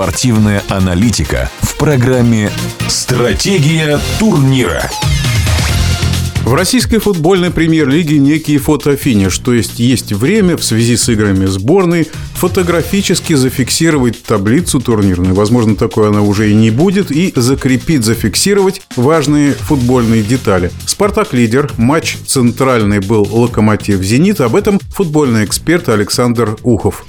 Спортивная аналитика в программе «Стратегия турнира». В российской футбольной премьер-лиге некий фотофиниш, то есть есть время в связи с играми сборной фотографически зафиксировать таблицу турнирную, возможно, такой она уже и не будет, и закрепить, зафиксировать важные футбольные детали. «Спартак» лидер, матч центральный был «Локомотив Зенит», об этом футбольный эксперт Александр Ухов.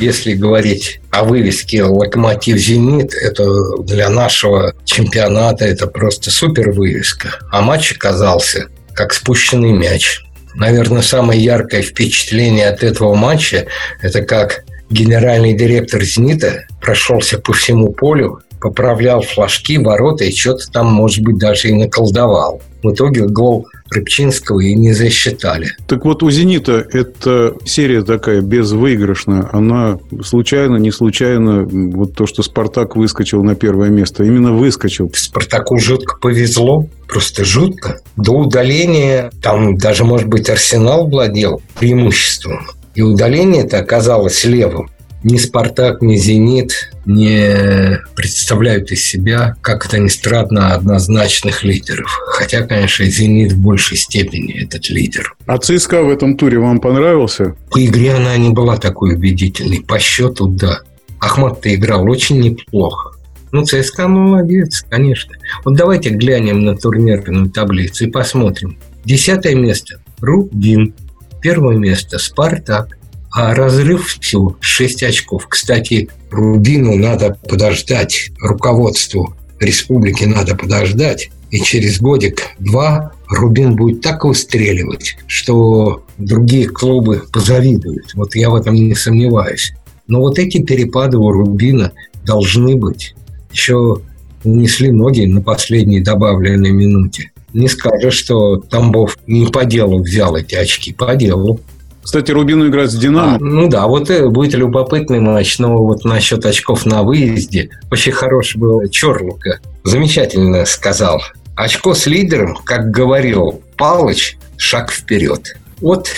Если говорить о вывеске «Локомотив Зенит», это для нашего чемпионата это просто супер вывеска. А матч оказался как спущенный мяч. Наверное, самое яркое впечатление от этого матча – это как генеральный директор «Зенита» прошелся по всему полю, поправлял флажки, ворота и что-то там, может быть, даже и наколдовал. В итоге гол Рыбчинского и не засчитали. Так вот, у «Зенита» эта серия такая безвыигрышная. Она случайно, не случайно, вот то, что «Спартак» выскочил на первое место, именно выскочил. «Спартаку» жутко повезло, просто жутко. До удаления там даже, может быть, «Арсенал» владел преимуществом. И удаление это оказалось левым ни «Спартак», ни «Зенит» не представляют из себя, как это ни странно, однозначных лидеров. Хотя, конечно, «Зенит» в большей степени этот лидер. А ЦСКА в этом туре вам понравился? По игре она не была такой убедительной. По счету, да. Ахмат-то играл очень неплохо. Ну, ЦСКА молодец, конечно. Вот давайте глянем на турнирную таблицу и посмотрим. Десятое место – Рубин. Первое место – Спартак. А разрыв всего 6 очков. Кстати, Рубину надо подождать, руководству республики надо подождать. И через годик-два Рубин будет так выстреливать, что другие клубы позавидуют. Вот я в этом не сомневаюсь. Но вот эти перепады у Рубина должны быть. Еще унесли ноги на последней добавленной минуте. Не скажешь, что Тамбов не по делу взял эти очки. По делу. Кстати, Рубину играть с «Динамо». А, ну да, вот будет любопытный матч. Но вот насчет очков на выезде. Очень хороший был Чорлука. Замечательно сказал. Очко с лидером, как говорил Палыч, шаг вперед. Вот,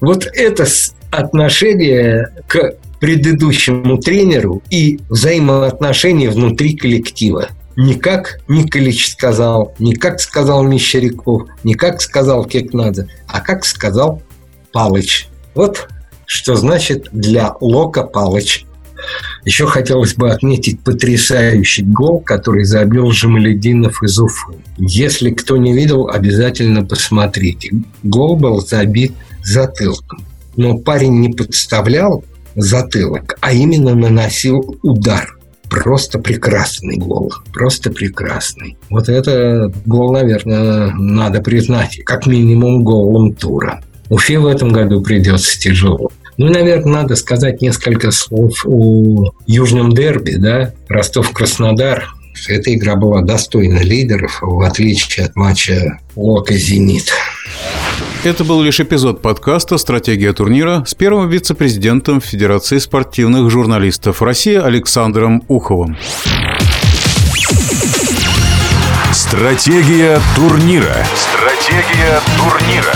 вот это отношение к предыдущему тренеру и взаимоотношения внутри коллектива. Не как Николич сказал, не как сказал Мещеряков, не как сказал Кекнадзе, а как сказал Палыч. Вот что значит для Лока Палыч. Еще хотелось бы отметить потрясающий гол, который забил Жамалединов из Уфы. Если кто не видел, обязательно посмотрите. Гол был забит затылком. Но парень не подставлял затылок, а именно наносил удар. Просто прекрасный гол. Просто прекрасный. Вот это гол, наверное, надо признать, как минимум голом тура. Уфе в этом году придется тяжело. Ну, наверное, надо сказать несколько слов о южном дерби, да, Ростов-Краснодар. Эта игра была достойна лидеров, в отличие от матча Лока-Зенит. Это был лишь эпизод подкаста «Стратегия турнира» с первым вице-президентом Федерации спортивных журналистов России Александром Уховым. Стратегия турнира. Стратегия турнира.